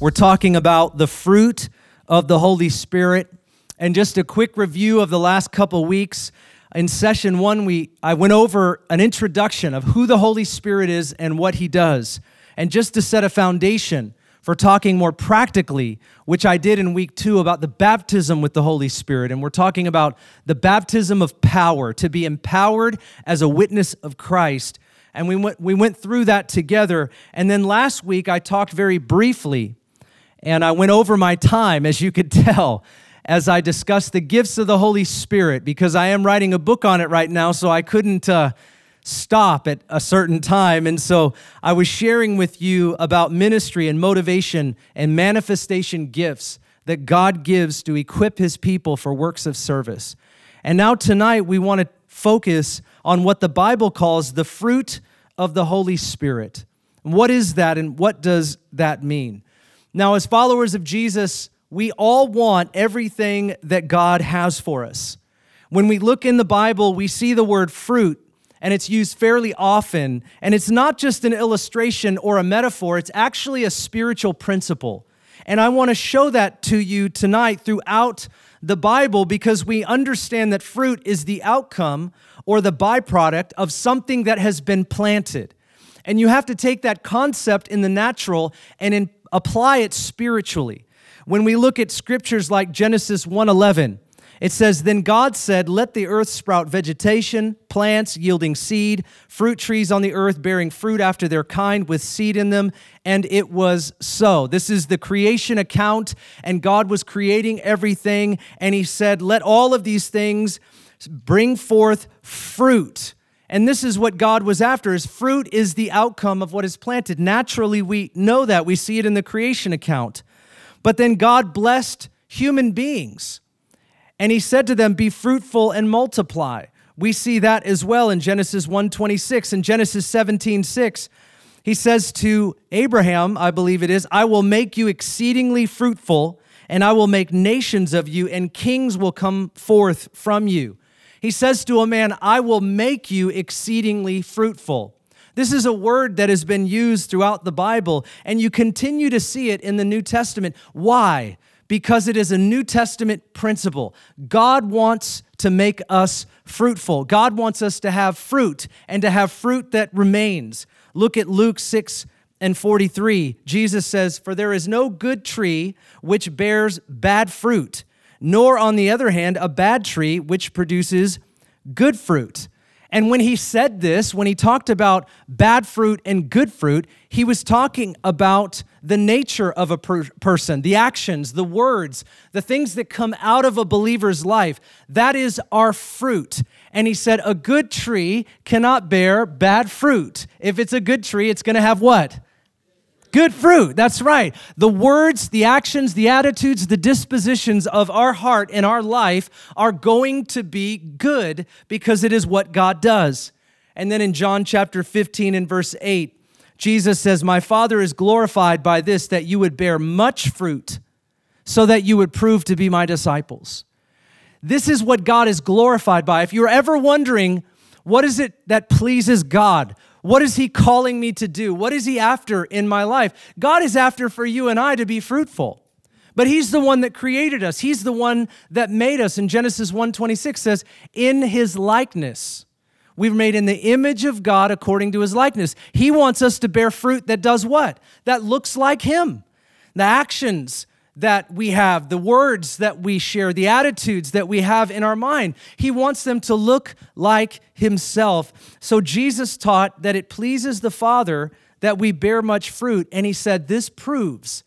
We're talking about the fruit of the Holy Spirit. And just a quick review of the last couple weeks. In session one, we, I went over an introduction of who the Holy Spirit is and what he does. And just to set a foundation for talking more practically, which I did in week two about the baptism with the Holy Spirit. And we're talking about the baptism of power, to be empowered as a witness of Christ. And we went, we went through that together. And then last week, I talked very briefly, and I went over my time, as you could tell as I discussed the gifts of the Holy Spirit because I am writing a book on it right now, so I couldn't uh, stop at a certain time. And so I was sharing with you about ministry and motivation and manifestation gifts that God gives to equip his people for works of service. And now tonight we want to focus on what the Bible calls the fruit of the Holy Spirit. What is that and what does that mean? Now, as followers of Jesus, we all want everything that God has for us. When we look in the Bible, we see the word fruit, and it's used fairly often. And it's not just an illustration or a metaphor, it's actually a spiritual principle. And I want to show that to you tonight throughout the Bible because we understand that fruit is the outcome or the byproduct of something that has been planted. And you have to take that concept in the natural and in, apply it spiritually. When we look at scriptures like Genesis 1:11, it says, Then God said, Let the earth sprout vegetation, plants yielding seed, fruit trees on the earth bearing fruit after their kind with seed in them. And it was so. This is the creation account, and God was creating everything. And He said, Let all of these things bring forth fruit. And this is what God was after is fruit is the outcome of what is planted. Naturally, we know that. We see it in the creation account. But then God blessed human beings. And he said to them, Be fruitful and multiply. We see that as well in Genesis 1:26 and Genesis 17:6. He says to Abraham, I believe it is, I will make you exceedingly fruitful, and I will make nations of you, and kings will come forth from you. He says to a man, I will make you exceedingly fruitful. This is a word that has been used throughout the Bible, and you continue to see it in the New Testament. Why? Because it is a New Testament principle. God wants to make us fruitful. God wants us to have fruit and to have fruit that remains. Look at Luke 6 and 43. Jesus says, For there is no good tree which bears bad fruit, nor on the other hand, a bad tree which produces good fruit. And when he said this, when he talked about bad fruit and good fruit, he was talking about the nature of a per- person, the actions, the words, the things that come out of a believer's life. That is our fruit. And he said, A good tree cannot bear bad fruit. If it's a good tree, it's going to have what? Good fruit, that's right. The words, the actions, the attitudes, the dispositions of our heart and our life are going to be good because it is what God does. And then in John chapter 15 and verse 8, Jesus says, My Father is glorified by this, that you would bear much fruit, so that you would prove to be my disciples. This is what God is glorified by. If you're ever wondering, what is it that pleases God? What is He calling me to do? What is He after in my life? God is after for you and I to be fruitful. But he's the one that created us. He's the one that made us. And Genesis 1:26 says, "In his likeness." We've made in the image of God according to his likeness. He wants us to bear fruit that does what? That looks like him. The actions that we have, the words that we share, the attitudes that we have in our mind. He wants them to look like Himself. So Jesus taught that it pleases the Father that we bear much fruit. And He said, This proves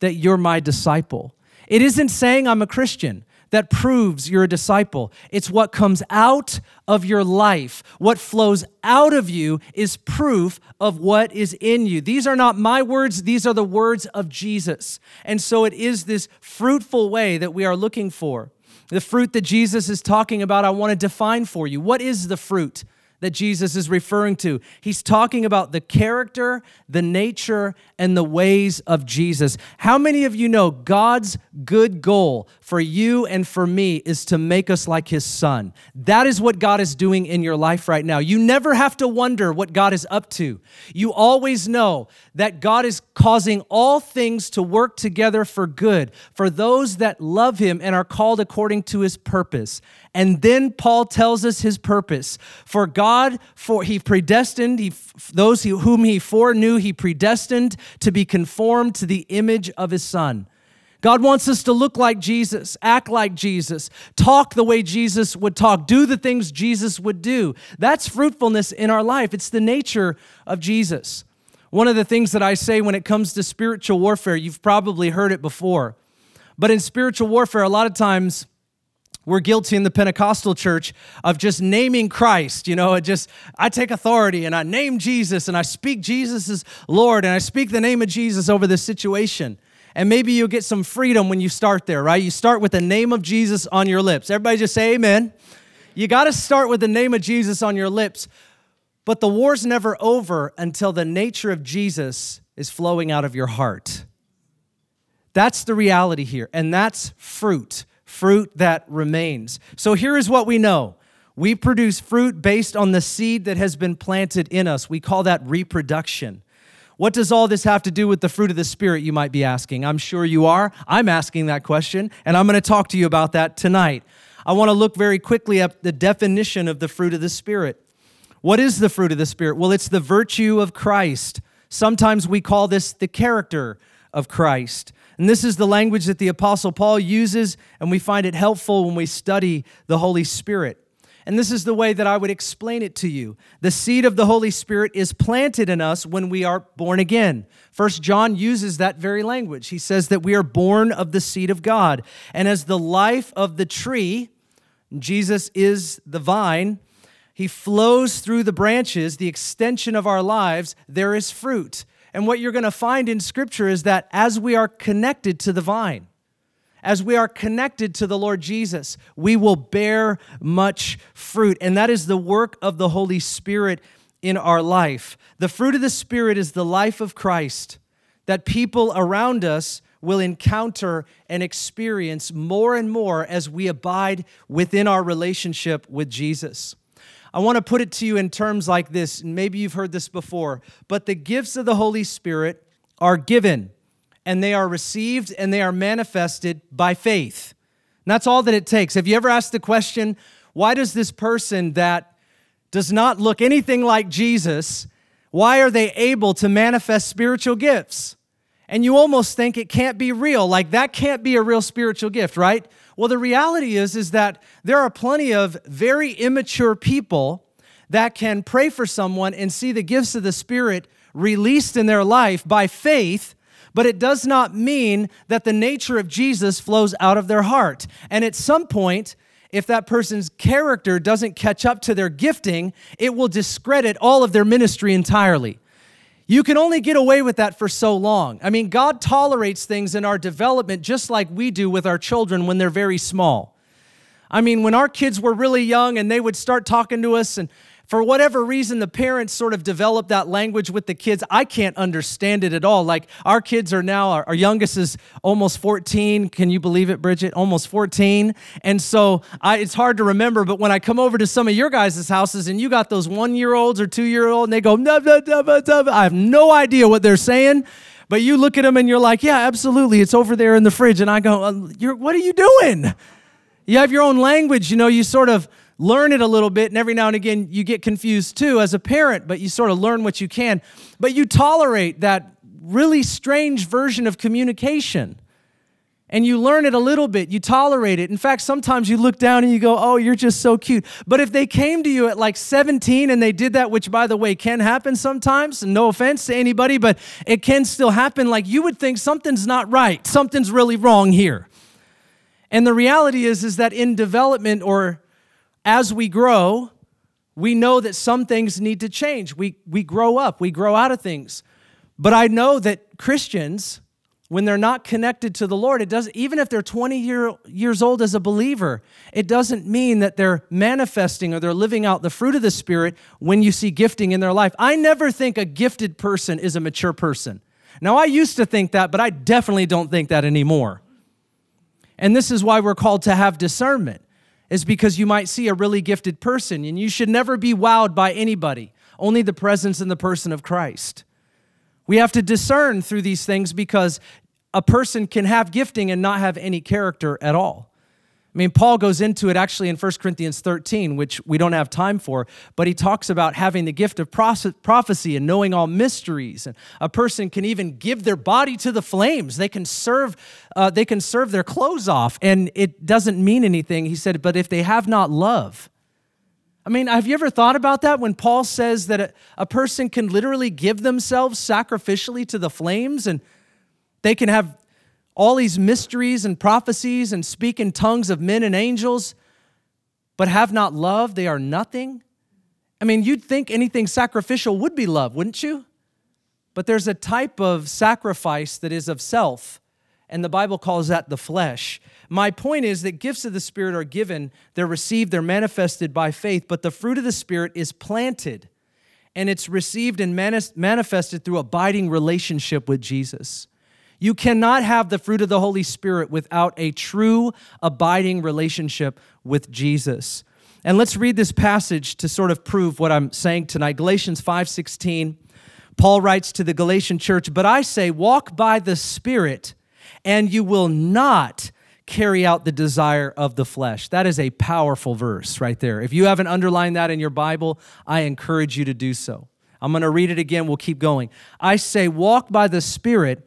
that you're my disciple. It isn't saying I'm a Christian that proves you're a disciple. It's what comes out of your life. What flows out of you is proof of what is in you. These are not my words, these are the words of Jesus. And so it is this fruitful way that we are looking for. The fruit that Jesus is talking about, I want to define for you. What is the fruit that Jesus is referring to. He's talking about the character, the nature, and the ways of Jesus. How many of you know God's good goal for you and for me is to make us like his son? That is what God is doing in your life right now. You never have to wonder what God is up to. You always know that God is causing all things to work together for good for those that love him and are called according to his purpose. And then Paul tells us his purpose. For God, for he predestined he, those whom he foreknew, he predestined to be conformed to the image of his son. God wants us to look like Jesus, act like Jesus, talk the way Jesus would talk, do the things Jesus would do. That's fruitfulness in our life. It's the nature of Jesus. One of the things that I say when it comes to spiritual warfare, you've probably heard it before, but in spiritual warfare, a lot of times, we're guilty in the Pentecostal church of just naming Christ. You know, it just, I take authority and I name Jesus and I speak Jesus as Lord and I speak the name of Jesus over this situation. And maybe you'll get some freedom when you start there, right? You start with the name of Jesus on your lips. Everybody just say amen. You got to start with the name of Jesus on your lips. But the war's never over until the nature of Jesus is flowing out of your heart. That's the reality here, and that's fruit fruit that remains. So here is what we know we produce fruit based on the seed that has been planted in us. We call that reproduction. What does all this have to do with the fruit of the Spirit, you might be asking? I'm sure you are. I'm asking that question, and I'm going to talk to you about that tonight. I want to look very quickly at the definition of the fruit of the Spirit. What is the fruit of the Spirit? Well, it's the virtue of Christ. Sometimes we call this the character of Christ. And this is the language that the Apostle Paul uses, and we find it helpful when we study the Holy Spirit. And this is the way that I would explain it to you. The seed of the Holy Spirit is planted in us when we are born again. First John uses that very language. He says that we are born of the seed of God. And as the life of the tree, Jesus is the vine, he flows through the branches, the extension of our lives, there is fruit. And what you're going to find in Scripture is that as we are connected to the vine, as we are connected to the Lord Jesus, we will bear much fruit. And that is the work of the Holy Spirit in our life. The fruit of the Spirit is the life of Christ that people around us will encounter and experience more and more as we abide within our relationship with Jesus. I want to put it to you in terms like this. Maybe you've heard this before, but the gifts of the Holy Spirit are given and they are received and they are manifested by faith. And that's all that it takes. Have you ever asked the question, why does this person that does not look anything like Jesus, why are they able to manifest spiritual gifts? And you almost think it can't be real. Like that can't be a real spiritual gift, right? Well, the reality is is that there are plenty of very immature people that can pray for someone and see the gifts of the Spirit released in their life by faith, but it does not mean that the nature of Jesus flows out of their heart. And at some point, if that person's character doesn't catch up to their gifting, it will discredit all of their ministry entirely. You can only get away with that for so long. I mean, God tolerates things in our development just like we do with our children when they're very small. I mean, when our kids were really young and they would start talking to us and for whatever reason, the parents sort of developed that language with the kids. I can't understand it at all. Like our kids are now, our, our, youngest is almost 14. Can you believe it, Bridget? Almost 14. And so I, it's hard to remember, but when I come over to some of your guys' houses and you got those one year olds or two year old and they go, nah, nah, nah, I have no idea what they're saying. But you look at them and you're like, yeah, absolutely. It's over there in the fridge. And I go, what are you doing? You have your own language. You know, you sort of, learn it a little bit, and every now and again you get confused too as a parent, but you sort of learn what you can. But you tolerate that really strange version of communication. And you learn it a little bit, you tolerate it. In fact, sometimes you look down and you go, Oh, you're just so cute. But if they came to you at like 17 and they did that, which by the way can happen sometimes, and no offense to anybody, but it can still happen, like you would think something's not right, something's really wrong here. And the reality is, is that in development or as we grow, we know that some things need to change. We, we grow up, we grow out of things. But I know that Christians, when they're not connected to the Lord, it does even if they're 20 year, years old as a believer, it doesn't mean that they're manifesting or they're living out the fruit of the Spirit when you see gifting in their life. I never think a gifted person is a mature person. Now, I used to think that, but I definitely don't think that anymore. And this is why we're called to have discernment, is because you might see a really gifted person and you should never be wowed by anybody, only the presence and the person of Christ. We have to discern through these things because a person can have gifting and not have any character at all. I mean, Paul goes into it actually in 1 Corinthians 13, which we don't have time for, but he talks about having the gift of prophecy and knowing all mysteries. And a person can even give their body to the flames. They can serve, uh, they can serve their clothes off, and it doesn't mean anything. He said, but if they have not love, I mean, have you ever thought about that when Paul says that a, a person can literally give themselves sacrificially to the flames and they can have all these mysteries and prophecies and speak in tongues of men and angels, but have not love, they are nothing? I mean, you'd think anything sacrificial would be love, wouldn't you? But there's a type of sacrifice that is of self, and the Bible calls that the flesh. My point is that gifts of the Spirit are given, they're received, they're manifested by faith, but the fruit of the Spirit is planted and it's received and manifested through abiding relationship with Jesus. You cannot have the fruit of the Holy Spirit without a true abiding relationship with Jesus. And let's read this passage to sort of prove what I'm saying tonight. Galatians 5:16. Paul writes to the Galatian church, "But I say, walk by the Spirit, and you will not carry out the desire of the flesh. That is a powerful verse right there. If you haven't underlined that in your Bible, I encourage you to do so. I'm going to read it again. We'll keep going. I say, walk by the Spirit,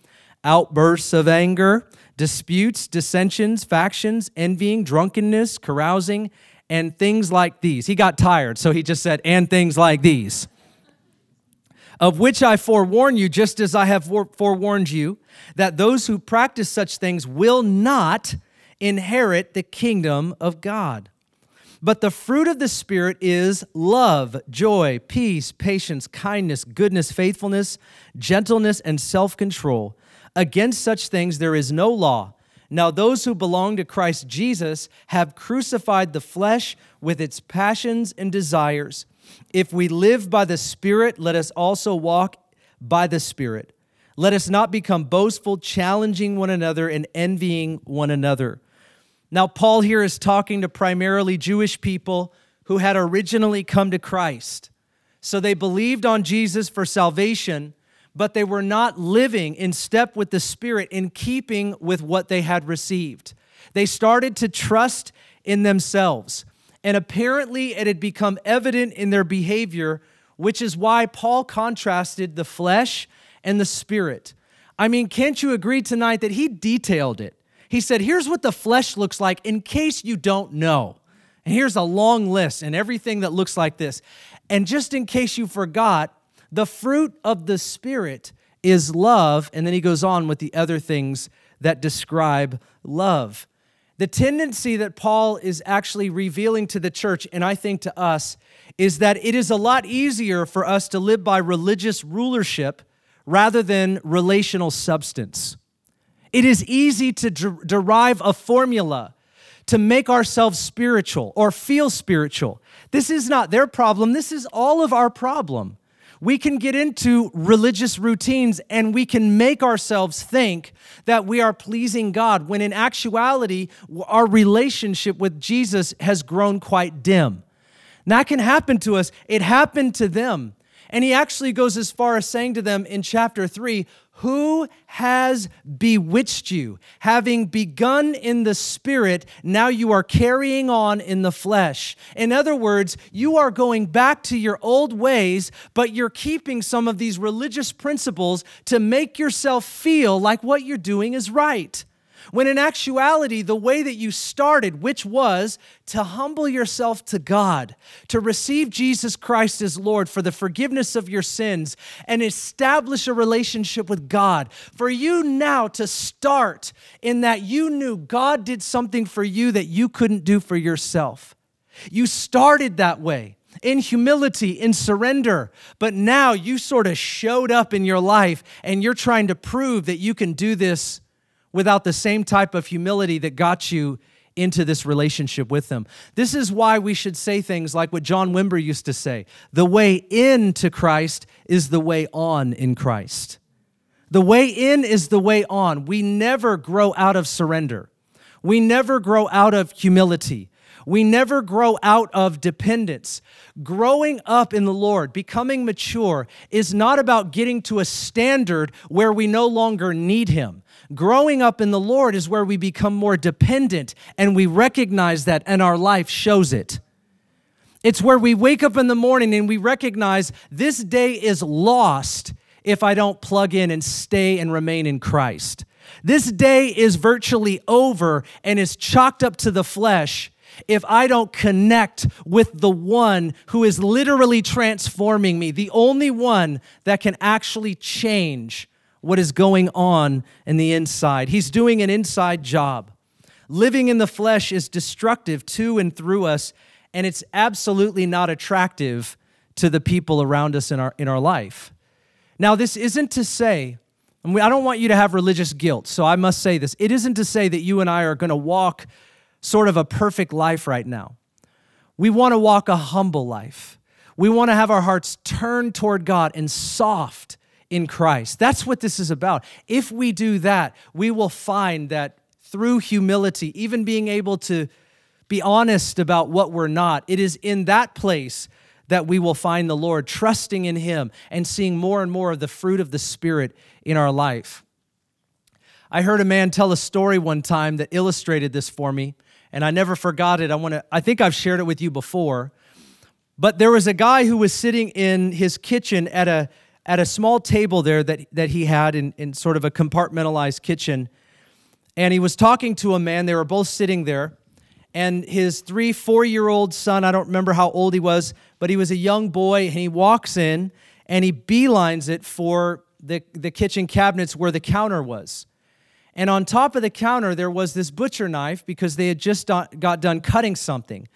outbursts of anger, disputes, dissensions, factions, envying, drunkenness, carousing, and things like these. He got tired, so he just said, and things like these. Of which I forewarn you, just as I have forewarned you, that those who practice such things will not inherit the kingdom of God. But the fruit of the Spirit is love, joy, peace, patience, kindness, goodness, faithfulness, gentleness, and self control. Against such things there is no law. Now, those who belong to Christ Jesus have crucified the flesh with its passions and desires. If we live by the Spirit, let us also walk by the Spirit. Let us not become boastful, challenging one another and envying one another. Now, Paul here is talking to primarily Jewish people who had originally come to Christ. So they believed on Jesus for salvation, but they were not living in step with the Spirit in keeping with what they had received. They started to trust in themselves. And apparently, it had become evident in their behavior, which is why Paul contrasted the flesh and the spirit. I mean, can't you agree tonight that he detailed it? He said, Here's what the flesh looks like in case you don't know. And here's a long list and everything that looks like this. And just in case you forgot, the fruit of the Spirit is love. And then he goes on with the other things that describe love. The tendency that Paul is actually revealing to the church, and I think to us, is that it is a lot easier for us to live by religious rulership rather than relational substance. It is easy to derive a formula to make ourselves spiritual or feel spiritual. This is not their problem, this is all of our problem. We can get into religious routines and we can make ourselves think that we are pleasing God when in actuality, our relationship with Jesus has grown quite dim. And that can happen to us. It happened to them. And he actually goes as far as saying to them in chapter 3 Who has bewitched you? Having begun in the spirit, now you are carrying on in the flesh. In other words, you are going back to your old ways, but you're keeping some of these religious principles to make yourself feel like what you're doing is right. When in actuality, the way that you started, which was to humble yourself to God, to receive Jesus Christ as Lord for the forgiveness of your sins, and establish a relationship with God. For you now to start in that you knew God did something for you that you couldn't do for yourself. You started that way in humility, in surrender. But now you sort of showed up in your life and you're trying to prove that you can do this without the same type of humility that got you into this relationship with Him. This is why we should say things like what John Wimber used to say the way into Christ is the way on in Christ. The way in is the way on. We never grow out of surrender. We never grow out of humility. We never grow out of dependence. Growing up in the Lord, becoming mature, is not about getting to a standard where we no longer need Him. Growing up in the Lord is where we become more dependent and we recognize that, and our life shows it. It's where we wake up in the morning and we recognize this day is lost if I don't plug in and stay and remain in Christ. This day is virtually over and is chalked up to the flesh if I don't connect with the one who is literally transforming me, the only one that can actually change what is going on in the inside. He's doing an inside job. Living in the flesh is destructive to and through us, and it's absolutely not attractive to the people around us in our, in our life. Now, this isn't to say, and I don't want you to have religious guilt, so I must say this. It isn't to say that you and I are going to walk sort of a perfect life right now. We want to walk a humble life. We want to have our hearts turned toward God and soft in Christ. That's what this is about. If we do that, we will find that through humility, even being able to be honest about what we're not, it is in that place that we will find the Lord, trusting in Him and seeing more and more of the fruit of the Spirit in our life. I heard a man tell a story one time that illustrated this for me and I never forgot it. I want to I think I've shared it with you before. But there was a guy who was sitting in his kitchen at a at a small table there that, that he had in, in sort of a compartmentalized kitchen. And he was talking to a man. They were both sitting there. And his three, four year old son, I don't remember how old he was, but he was a young boy. And he walks in and he beelines it for the, the kitchen cabinets where the counter was. And on top of the counter, there was this butcher knife because they had just got done cutting something.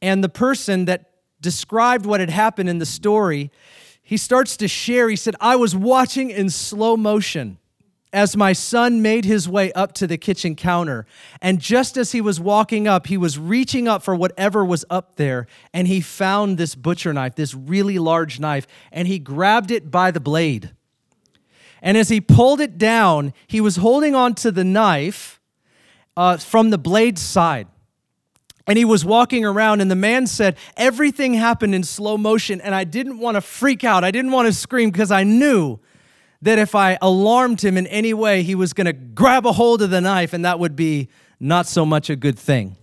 And the person that described what had happened in the story, he starts to share. He said, I was watching in slow motion as my son made his way up to the kitchen counter. And just as he was walking up, he was reaching up for whatever was up there, and he found this butcher knife, this really large knife, and he grabbed it by the blade. And as he pulled it down, he was holding on to the knife uh, from the blade side. And he was walking around, and the man said, Everything happened in slow motion, and I didn't want to freak out. I didn't want to scream because I knew that if I alarmed him in any way, he was going to grab a hold of the knife, and that would be not so much a good thing.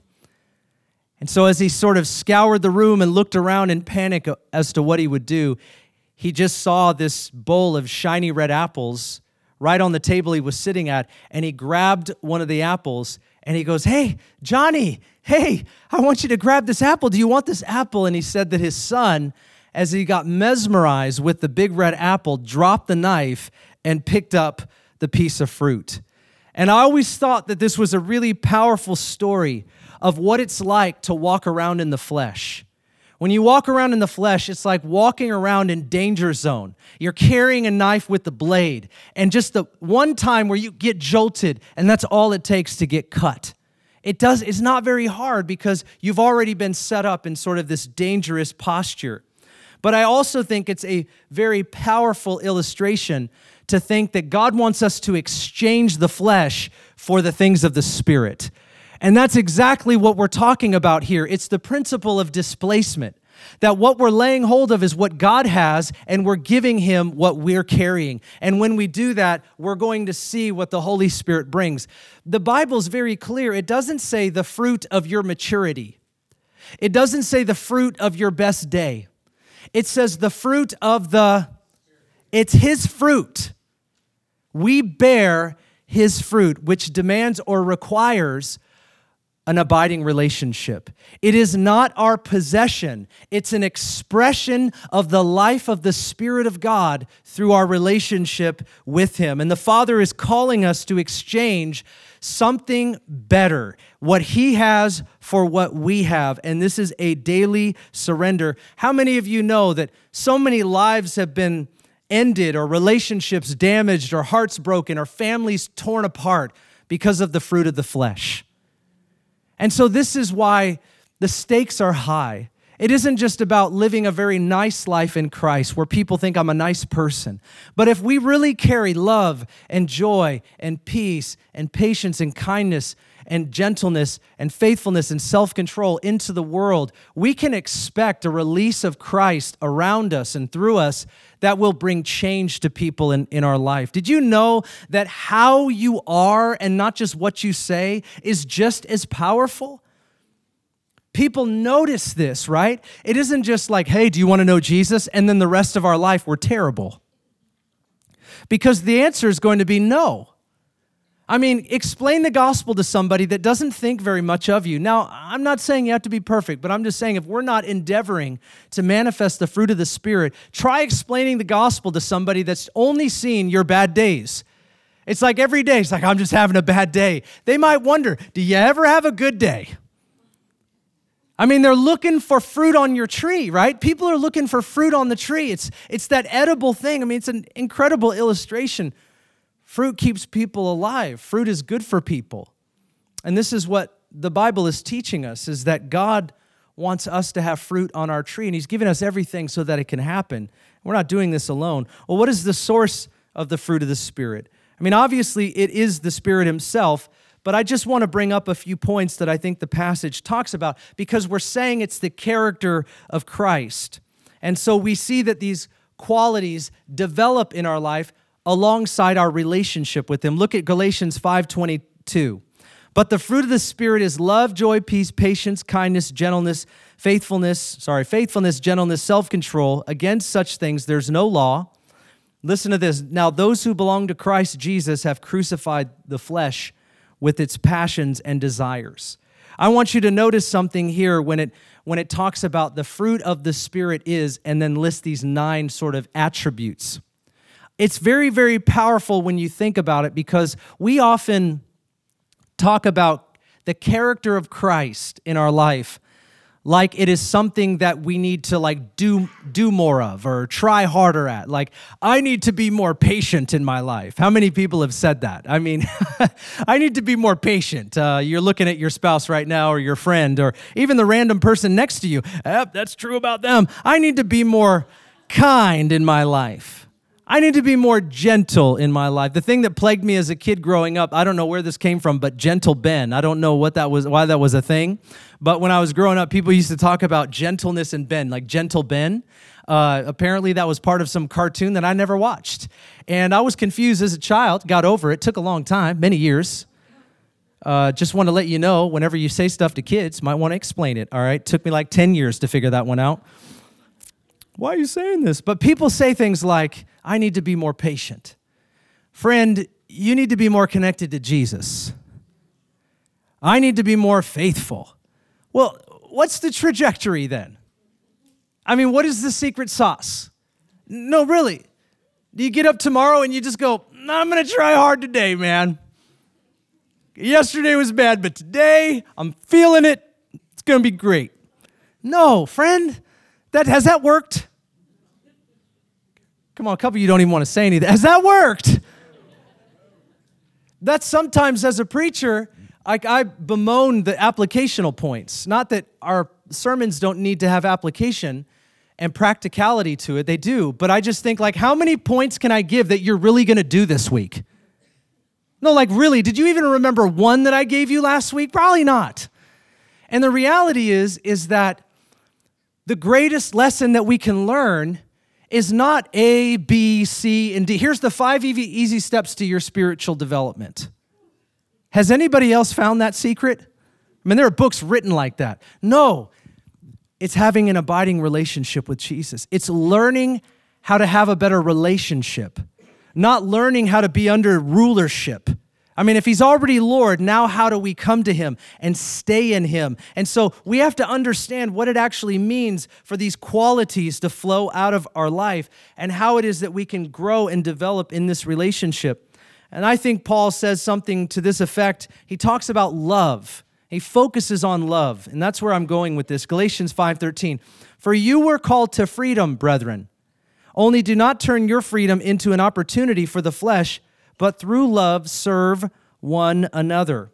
And so, as he sort of scoured the room and looked around in panic as to what he would do, he just saw this bowl of shiny red apples right on the table he was sitting at, and he grabbed one of the apples and he goes, Hey, Johnny, hey, I want you to grab this apple. Do you want this apple? And he said that his son, as he got mesmerized with the big red apple, dropped the knife and picked up the piece of fruit. And I always thought that this was a really powerful story of what it's like to walk around in the flesh when you walk around in the flesh, it's like walking around in danger zone. You're carrying a knife with the blade, and just the one time where you get jolted, and that's all it takes to get cut. It does it's not very hard because you've already been set up in sort of this dangerous posture. But I also think it's a very powerful illustration to think that God wants us to exchange the flesh for the things of the spirit. And that's exactly what we're talking about here. It's the principle of displacement. That what we're laying hold of is what God has, and we're giving Him what we're carrying. And when we do that, we're going to see what the Holy Spirit brings. The Bible's very clear. It doesn't say the fruit of your maturity, it doesn't say the fruit of your best day. It says the fruit of the, it's His fruit. We bear his fruit, which demands or requires an abiding relationship. It is not our possession, it's an expression of the life of the Spirit of God through our relationship with Him. And the Father is calling us to exchange something better, what He has for what we have. And this is a daily surrender. How many of you know that so many lives have been ended, or relationships damaged, or hearts broken, or families torn apart because of the fruit of the flesh? And so, this is why the stakes are high. It isn't just about living a very nice life in Christ where people think I'm a nice person. But if we really carry love and joy and peace and patience and kindness and gentleness and faithfulness and self control into the world, we can expect a release of Christ around us and through us that will bring change to people in, in our life. Did you know that how you are and not just what you say is just as powerful? People notice this, right? It isn't just like, hey, do you want to know Jesus? And then the rest of our life we're terrible. Because the answer is going to be no. I mean, explain the gospel to somebody that doesn't think very much of you. Now, I'm not saying you have to be perfect, but I'm just saying if we're not endeavoring to manifest the fruit of the Spirit, try explaining the gospel to somebody that's only seen your bad days. It's like every day, it's like, I'm just having a bad day. They might wonder, do you ever have a good day? I mean, they're looking for fruit on your tree, right? People are looking for fruit on the tree. It's, it's that edible thing. I mean, it's an incredible illustration Fruit keeps people alive. Fruit is good for people. And this is what the Bible is teaching us is that God wants us to have fruit on our tree and he's given us everything so that it can happen. We're not doing this alone. Well, what is the source of the fruit of the spirit? I mean, obviously it is the spirit himself, but I just want to bring up a few points that I think the passage talks about because we're saying it's the character of Christ. And so we see that these qualities develop in our life alongside our relationship with him. Look at Galatians 5:22. But the fruit of the spirit is love, joy, peace, patience, kindness, gentleness, faithfulness, sorry, faithfulness, gentleness, self-control. Against such things there's no law. Listen to this. Now those who belong to Christ Jesus have crucified the flesh with its passions and desires. I want you to notice something here when it when it talks about the fruit of the spirit is and then lists these nine sort of attributes. It's very, very powerful when you think about it because we often talk about the character of Christ in our life like it is something that we need to like do do more of or try harder at. Like i need to be more patient in my life. How many people have said that? I mean i need to be more patient. Uh, you're looking at your spouse right now or your friend or even the random person next to you. Yep that's true about them. I need to be more kind in my life I need to be more gentle in my life. The thing that plagued me as a kid growing up, I don't know where this came from, but gentle Ben. I don't know what that was, why that was a thing. But when I was growing up, people used to talk about gentleness and Ben, like gentle Ben. Uh, apparently, that was part of some cartoon that I never watched. And I was confused as a child, got over it, took a long time, many years. Uh, just want to let you know whenever you say stuff to kids, might want to explain it, all right? Took me like 10 years to figure that one out. Why are you saying this? But people say things like, I need to be more patient. Friend, you need to be more connected to Jesus. I need to be more faithful. Well, what's the trajectory then? I mean, what is the secret sauce? No, really. Do you get up tomorrow and you just go, I'm going to try hard today, man? Yesterday was bad, but today I'm feeling it. It's going to be great. No, friend, that has that worked? Come on, a couple of you don't even want to say anything. Has that worked? That's sometimes as a preacher, I, I bemoan the applicational points. Not that our sermons don't need to have application and practicality to it, they do. But I just think, like, how many points can I give that you're really going to do this week? No, like, really, did you even remember one that I gave you last week? Probably not. And the reality is, is that the greatest lesson that we can learn is not A, B, C, and D. Here's the five easy steps to your spiritual development. Has anybody else found that secret? I mean, there are books written like that. No, it's having an abiding relationship with Jesus. It's learning how to have a better relationship, not learning how to be under rulership. I mean, if he's already Lord, now how do we come to him and stay in him? And so we have to understand what it actually means for these qualities to flow out of our life and how it is that we can grow and develop in this relationship. And I think Paul says something to this effect. He talks about love. He focuses on love, and that's where I'm going with this. Galatians 5:13. For you were called to freedom, brethren. Only do not turn your freedom into an opportunity for the flesh but through love serve one another.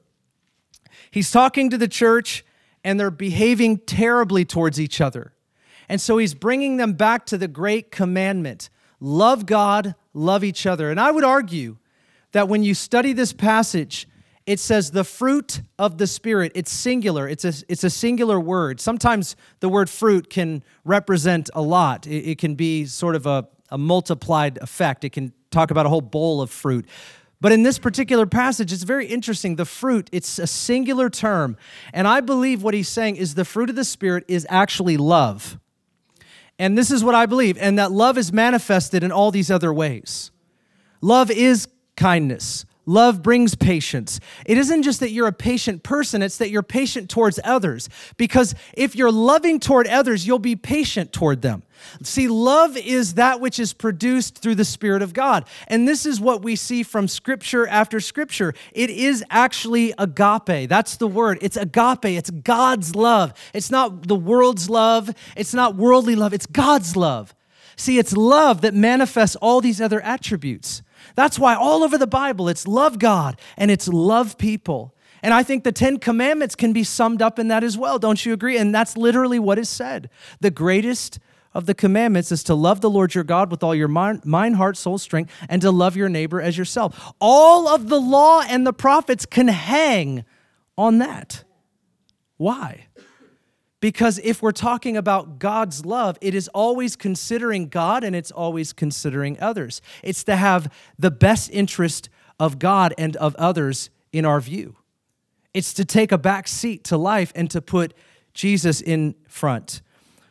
He's talking to the church, and they're behaving terribly towards each other. And so he's bringing them back to the great commandment love God, love each other. And I would argue that when you study this passage, it says the fruit of the spirit it's singular it's a, it's a singular word sometimes the word fruit can represent a lot it, it can be sort of a, a multiplied effect it can talk about a whole bowl of fruit. But in this particular passage, it's very interesting. The fruit, it's a singular term. And I believe what he's saying is the fruit of the Spirit is actually love. And this is what I believe, and that love is manifested in all these other ways. Love is kindness, Love brings patience. It isn't just that you're a patient person, it's that you're patient towards others. Because if you're loving toward others, you'll be patient toward them. See, love is that which is produced through the Spirit of God. And this is what we see from scripture after scripture. It is actually agape. That's the word. It's agape. It's God's love. It's not the world's love, it's not worldly love, it's God's love. See, it's love that manifests all these other attributes. That's why all over the Bible it's love God and it's love people. And I think the Ten Commandments can be summed up in that as well. Don't you agree? And that's literally what is said. The greatest of the commandments is to love the Lord your God with all your mind, heart, soul, strength, and to love your neighbor as yourself. All of the law and the prophets can hang on that. Why? Because if we're talking about God's love, it is always considering God and it's always considering others. It's to have the best interest of God and of others in our view. It's to take a back seat to life and to put Jesus in front.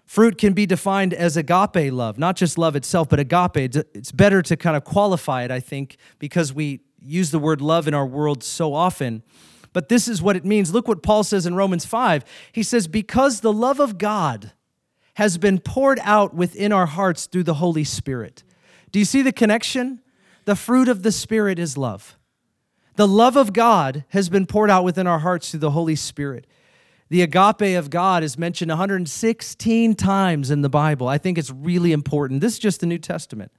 Fruit can be defined as agape love, not just love itself, but agape. It's better to kind of qualify it, I think, because we use the word love in our world so often but this is what it means. Look what Paul says in Romans 5. He says, Because the love of God has been poured out within our hearts through the Holy Spirit. Do you see the connection? The fruit of the Spirit is love. The love of God has been poured out within our hearts through the Holy Spirit. The agape of God is mentioned 116 times in the Bible. I think it's really important. This is just the New Testament.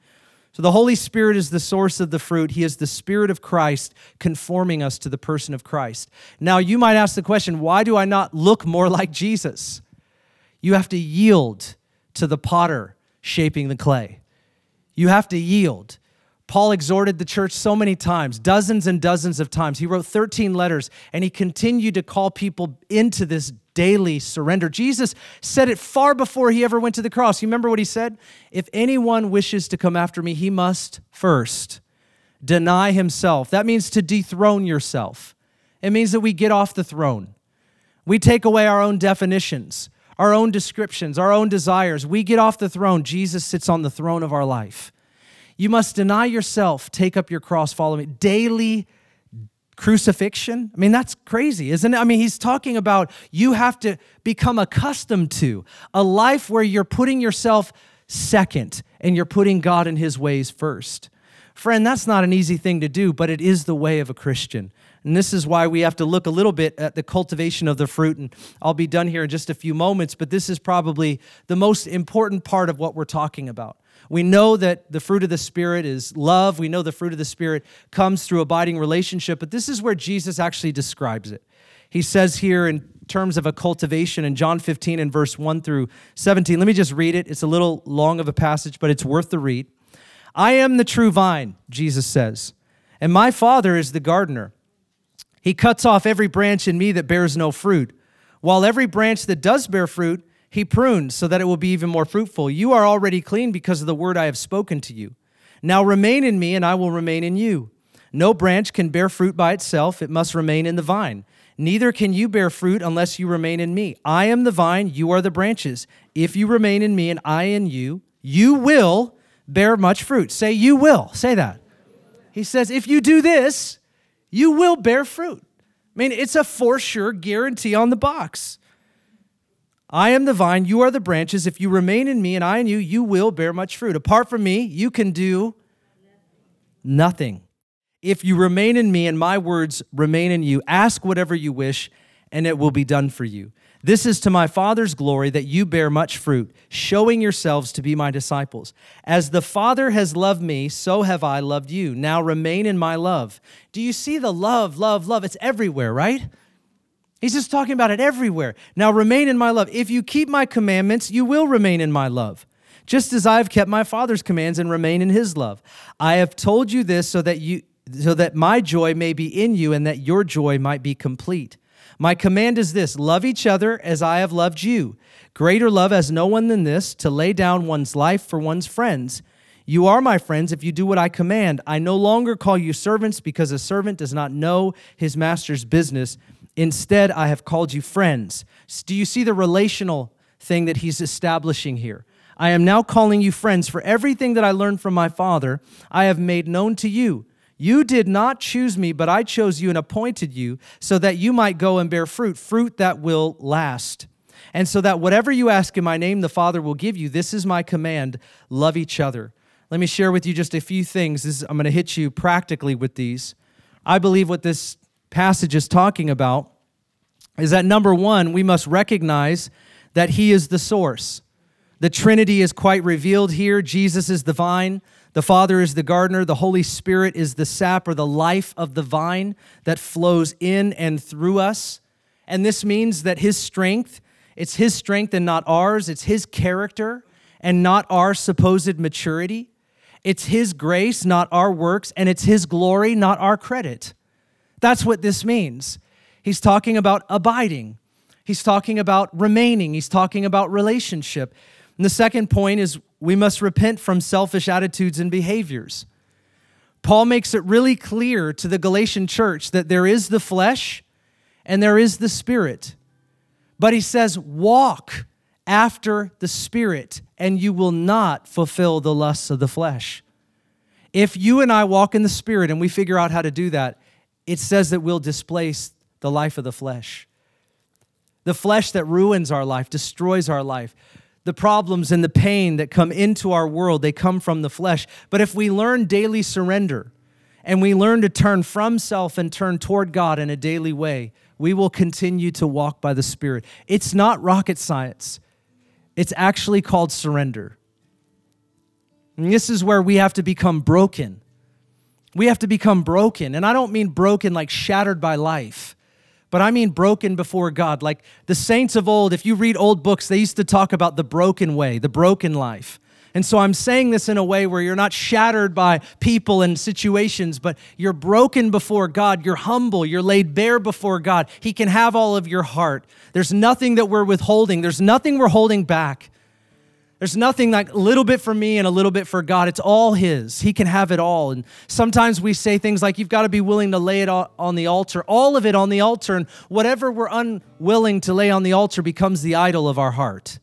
So the Holy Spirit is the source of the fruit. He is the Spirit of Christ conforming us to the person of Christ. Now, you might ask the question why do I not look more like Jesus? You have to yield to the potter shaping the clay. You have to yield. Paul exhorted the church so many times, dozens and dozens of times. He wrote 13 letters and he continued to call people into this daily surrender. Jesus said it far before he ever went to the cross. You remember what he said? If anyone wishes to come after me, he must first deny himself. That means to dethrone yourself. It means that we get off the throne. We take away our own definitions, our own descriptions, our own desires. We get off the throne. Jesus sits on the throne of our life. You must deny yourself, take up your cross, follow me. Daily crucifixion. I mean, that's crazy, isn't it? I mean, he's talking about you have to become accustomed to a life where you're putting yourself second and you're putting God and his ways first. Friend, that's not an easy thing to do, but it is the way of a Christian. And this is why we have to look a little bit at the cultivation of the fruit. And I'll be done here in just a few moments, but this is probably the most important part of what we're talking about. We know that the fruit of the Spirit is love. We know the fruit of the Spirit comes through abiding relationship, but this is where Jesus actually describes it. He says here in terms of a cultivation in John 15 and verse 1 through 17. Let me just read it. It's a little long of a passage, but it's worth the read. I am the true vine, Jesus says, and my Father is the gardener. He cuts off every branch in me that bears no fruit, while every branch that does bear fruit, he prunes so that it will be even more fruitful. You are already clean because of the word I have spoken to you. Now remain in me, and I will remain in you. No branch can bear fruit by itself, it must remain in the vine. Neither can you bear fruit unless you remain in me. I am the vine, you are the branches. If you remain in me and I in you, you will bear much fruit. Say, you will. Say that. He says, if you do this, you will bear fruit. I mean, it's a for sure guarantee on the box. I am the vine, you are the branches. If you remain in me and I in you, you will bear much fruit. Apart from me, you can do nothing. If you remain in me and my words remain in you, ask whatever you wish, and it will be done for you. This is to my Father's glory that you bear much fruit, showing yourselves to be my disciples. As the Father has loved me, so have I loved you. Now remain in my love. Do you see the love, love, love? It's everywhere, right? He's just talking about it everywhere. Now remain in my love. If you keep my commandments, you will remain in my love, just as I have kept my Father's commands and remain in his love. I have told you this so that you so that my joy may be in you and that your joy might be complete. My command is this love each other as I have loved you. Greater love has no one than this to lay down one's life for one's friends. You are my friends if you do what I command. I no longer call you servants because a servant does not know his master's business. Instead, I have called you friends. Do you see the relational thing that he's establishing here? I am now calling you friends, for everything that I learned from my Father, I have made known to you. You did not choose me, but I chose you and appointed you so that you might go and bear fruit, fruit that will last. And so that whatever you ask in my name, the Father will give you. This is my command love each other. Let me share with you just a few things. I'm going to hit you practically with these. I believe what this passage is talking about is that number one, we must recognize that He is the source. The Trinity is quite revealed here. Jesus is the vine, the Father is the gardener, the Holy Spirit is the sap or the life of the vine that flows in and through us. And this means that His strength, it's His strength and not ours, it's His character and not our supposed maturity. It's His grace, not our works, and it's His glory, not our credit. That's what this means. He's talking about abiding. He's talking about remaining. He's talking about relationship. And the second point is we must repent from selfish attitudes and behaviors. Paul makes it really clear to the Galatian church that there is the flesh and there is the spirit. But he says, walk after the spirit, and you will not fulfill the lusts of the flesh. If you and I walk in the spirit and we figure out how to do that, it says that we'll displace the life of the flesh. The flesh that ruins our life, destroys our life the problems and the pain that come into our world, they come from the flesh. But if we learn daily surrender and we learn to turn from self and turn toward God in a daily way, we will continue to walk by the Spirit. It's not rocket science, it's actually called surrender. And this is where we have to become broken. We have to become broken. And I don't mean broken like shattered by life but I mean broken before God. Like the saints of old, if you read old books, they used to talk about the broken way, the broken life. And so I'm saying this in a way where you're not shattered by people and situations, but you're broken before God. You're humble. You're laid bare before God. He can have all of your heart. There's nothing that we're withholding, there's nothing we're holding back. There's nothing like a little bit for me and a little bit for God. It's all His. He can have it all. And sometimes we say things like, you've got to be willing to lay it on the altar, all of it on the altar. And whatever we're unwilling to lay on the altar becomes the idol of our heart.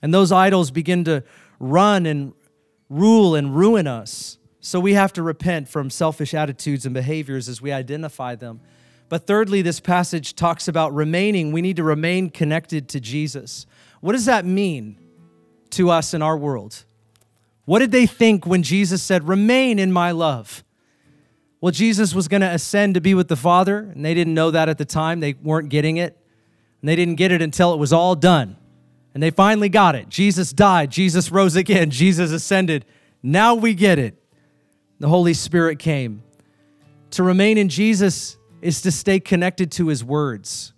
And those idols begin to run and rule and ruin us. So we have to repent from selfish attitudes and behaviors as we identify them. But thirdly, this passage talks about remaining. We need to remain connected to Jesus. What does that mean to us in our world? What did they think when Jesus said, Remain in my love? Well, Jesus was going to ascend to be with the Father, and they didn't know that at the time. They weren't getting it. And they didn't get it until it was all done. And they finally got it. Jesus died. Jesus rose again. Jesus ascended. Now we get it. The Holy Spirit came. To remain in Jesus is to stay connected to his words.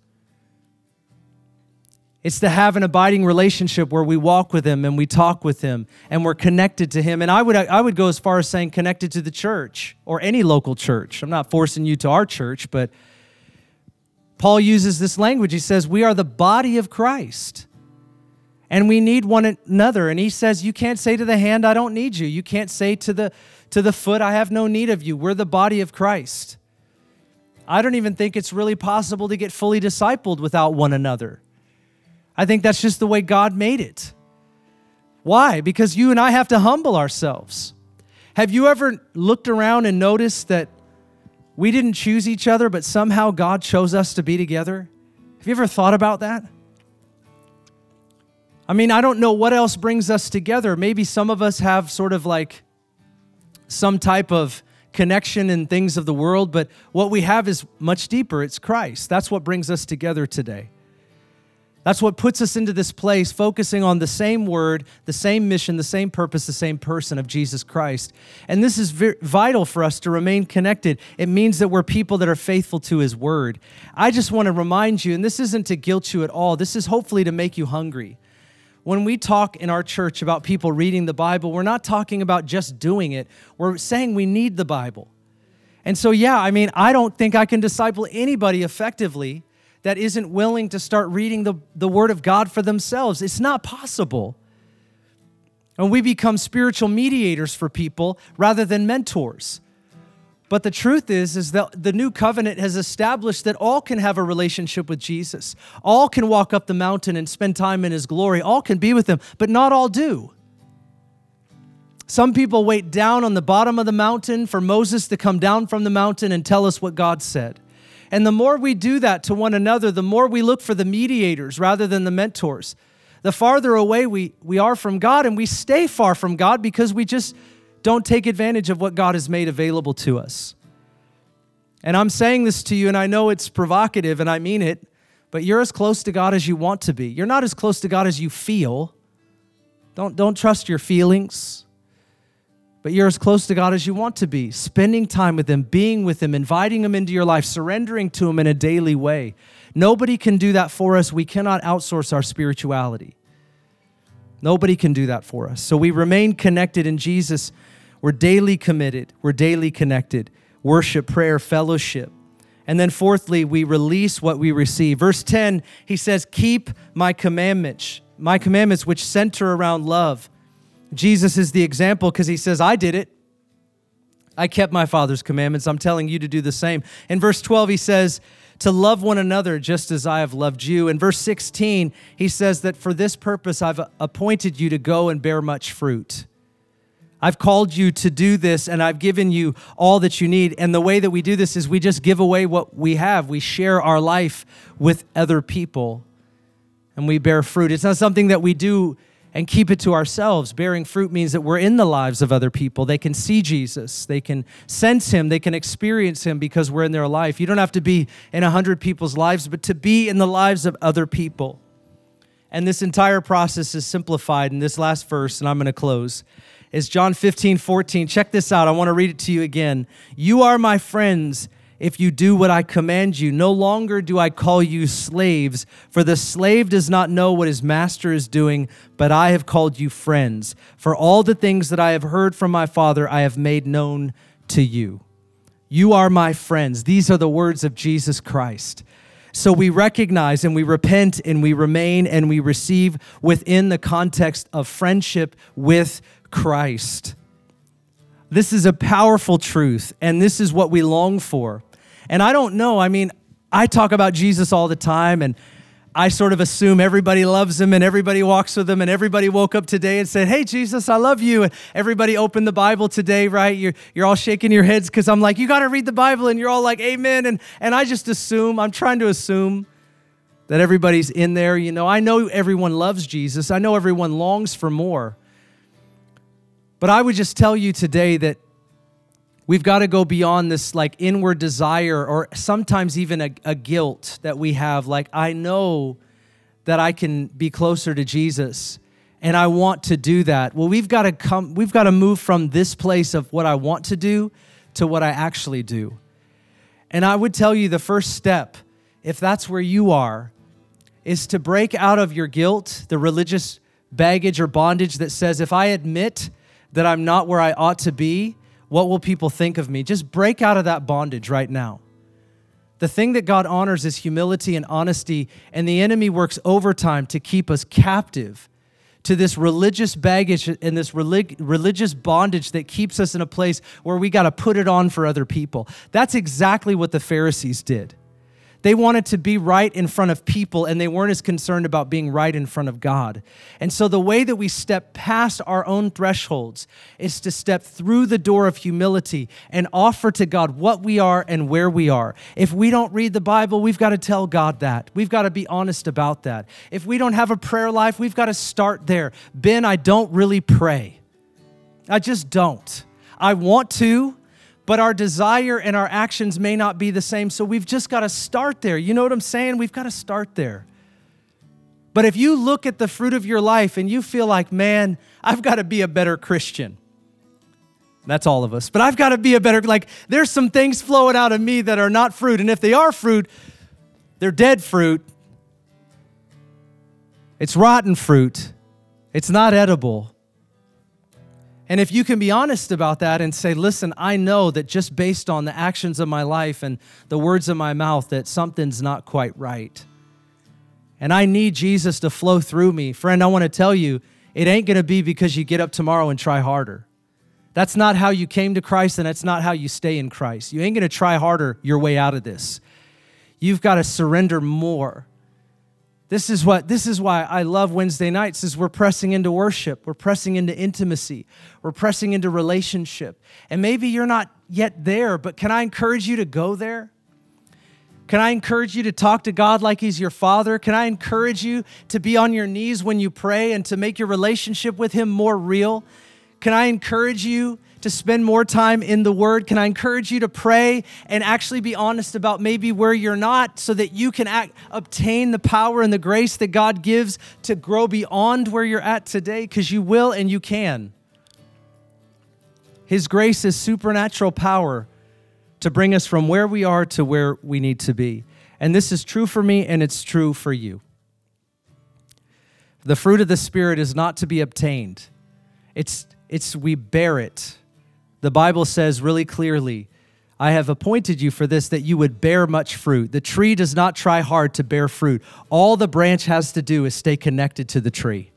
It's to have an abiding relationship where we walk with Him and we talk with Him and we're connected to Him. And I would, I would go as far as saying connected to the church or any local church. I'm not forcing you to our church, but Paul uses this language. He says, We are the body of Christ and we need one another. And he says, You can't say to the hand, I don't need you. You can't say to the, to the foot, I have no need of you. We're the body of Christ. I don't even think it's really possible to get fully discipled without one another. I think that's just the way God made it. Why? Because you and I have to humble ourselves. Have you ever looked around and noticed that we didn't choose each other, but somehow God chose us to be together? Have you ever thought about that? I mean, I don't know what else brings us together. Maybe some of us have sort of like some type of connection in things of the world, but what we have is much deeper. It's Christ. That's what brings us together today. That's what puts us into this place, focusing on the same word, the same mission, the same purpose, the same person of Jesus Christ. And this is vital for us to remain connected. It means that we're people that are faithful to his word. I just want to remind you, and this isn't to guilt you at all, this is hopefully to make you hungry. When we talk in our church about people reading the Bible, we're not talking about just doing it, we're saying we need the Bible. And so, yeah, I mean, I don't think I can disciple anybody effectively that isn't willing to start reading the, the Word of God for themselves. It's not possible. And we become spiritual mediators for people rather than mentors. But the truth is, is that the new covenant has established that all can have a relationship with Jesus. All can walk up the mountain and spend time in his glory. All can be with him, but not all do. Some people wait down on the bottom of the mountain for Moses to come down from the mountain and tell us what God said. And the more we do that to one another, the more we look for the mediators rather than the mentors. The farther away we, we are from God, and we stay far from God because we just don't take advantage of what God has made available to us. And I'm saying this to you, and I know it's provocative, and I mean it, but you're as close to God as you want to be. You're not as close to God as you feel. Don't, don't trust your feelings but you're as close to God as you want to be, spending time with Him, being with Him, inviting Him into your life, surrendering to Him in a daily way. Nobody can do that for us. We cannot outsource our spirituality. Nobody can do that for us. So we remain connected in Jesus. We're daily committed, we're daily connected. Worship, prayer, fellowship. And then, fourthly, we release what we receive. Verse 10, he says, Keep my commandments, my commandments which center around love. Jesus is the example because he says, I did it. I kept my Father's commandments. I'm telling you to do the same. In verse 12, he says, to love one another just as I have loved you. In verse 16, he says that for this purpose I've appointed you to go and bear much fruit. I've called you to do this and I've given you all that you need. And the way that we do this is we just give away what we have. We share our life with other people and we bear fruit. It's not something that we do and keep it to ourselves. Bearing fruit means that we're in the lives of other people. They can see Jesus, they can sense him, they can experience him because we're in their life. You don't have to be in a hundred people's lives, but to be in the lives of other people. And this entire process is simplified in this last verse, and I'm going to close. Is John 15, 14. Check this out. I want to read it to you again. You are my friends if you do what I command you. No longer do I call you slaves, for the slave does not know what his master is doing, but I have called you friends. For all the things that I have heard from my Father, I have made known to you. You are my friends. These are the words of Jesus Christ. So we recognize and we repent and we remain and we receive within the context of friendship with Christ. This is a powerful truth, and this is what we long for. And I don't know, I mean, I talk about Jesus all the time, and I sort of assume everybody loves him and everybody walks with him, and everybody woke up today and said, Hey, Jesus, I love you. And everybody opened the Bible today, right? You're, you're all shaking your heads because I'm like, You got to read the Bible, and you're all like, Amen. And, and I just assume, I'm trying to assume that everybody's in there. You know, I know everyone loves Jesus, I know everyone longs for more. But I would just tell you today that we've got to go beyond this like inward desire or sometimes even a, a, guilt that we have. Like, I know that I can be closer to Jesus and I want to do that. Well, we've got to come, we've got to move from this place of what I want to do to what I actually do. And I would tell you the first step, if that's where you are, is to break out of your guilt, the religious baggage or bondage that says, if I admit that I'm not where I ought to be, what will people think of me? Just break out of that bondage right now. The thing that God honors is humility and honesty, and the enemy works overtime to keep us captive to this religious baggage and this relig- religious bondage that keeps us in a place where we got to put it on for other people. That's exactly what the Pharisees did. They wanted to be right in front of people and they weren't as concerned about being right in front of God. And so the way that we step past our own thresholds is to step through the door of humility and offer to God what we are and where we are. If we don't read the Bible, we've got to tell God that. We've got to be honest about that. If we don't have a prayer life, we've got to start there. Ben, I don't really pray. I just don't. I want to, but our desire and our actions may not be the same. So we've just got to start there. You know what I'm saying? We've got to start there. But if you look at the fruit of your life and you feel like, man, I've got to be a better Christian. That's all of us. But I've got to be a better, like, there's some things flowing out of me that are not fruit. And if they are fruit, they're dead fruit. It's rotten fruit. It's not edible. And if you can be honest about that and say, listen, I know that just based on the actions of my life and the words of my mouth, that something's not quite right. And I need Jesus to flow through me. Friend, I want to tell you, it ain't going to be because you get up tomorrow and try harder. That's not how you came to Christ, and that's not how you stay in Christ. You ain't going to try harder your way out of this. You've got to surrender more this is what this is why I love Wednesday nights is we're pressing into worship, we're pressing into intimacy, we're pressing into relationship. And maybe you're not yet there, but can I encourage you to go there? Can I encourage you to talk to God like He's your Father? Can I encourage you to be on your knees when you pray and to make your relationship with Him more real? Can I encourage you to spend more time in the Word? Can I encourage you to pray and actually be honest about maybe where you're not so that you can act, obtain the power and the grace that God gives to grow beyond where you're at today? Because you will and you can. His grace is supernatural power to bring us from where we are to where we need to be. And this is true for me and it's true for you. The fruit of the Spirit is not to be obtained, it's, it's we bear it. The Bible says really clearly, I have appointed you for this that you would bear much fruit. The tree does not try hard to bear fruit. All the branch has to do is stay connected to the tree.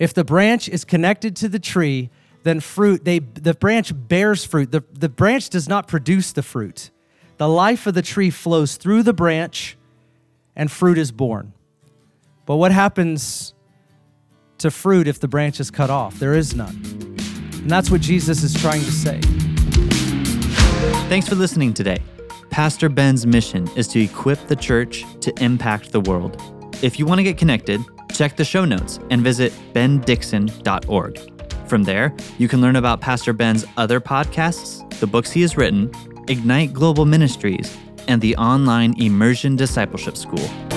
If the branch is connected to the tree, then fruit, they, the branch bears fruit. The, the branch does not produce the fruit. The life of the tree flows through the branch and fruit is borne. But what happens to fruit if the branch is cut off? There is none. And that's what Jesus is trying to say. Thanks for listening today. Pastor Ben's mission is to equip the church to impact the world. If you want to get connected, check the show notes and visit bendixon.org. From there, you can learn about Pastor Ben's other podcasts, the books he has written, Ignite Global Ministries, and the online Immersion Discipleship School.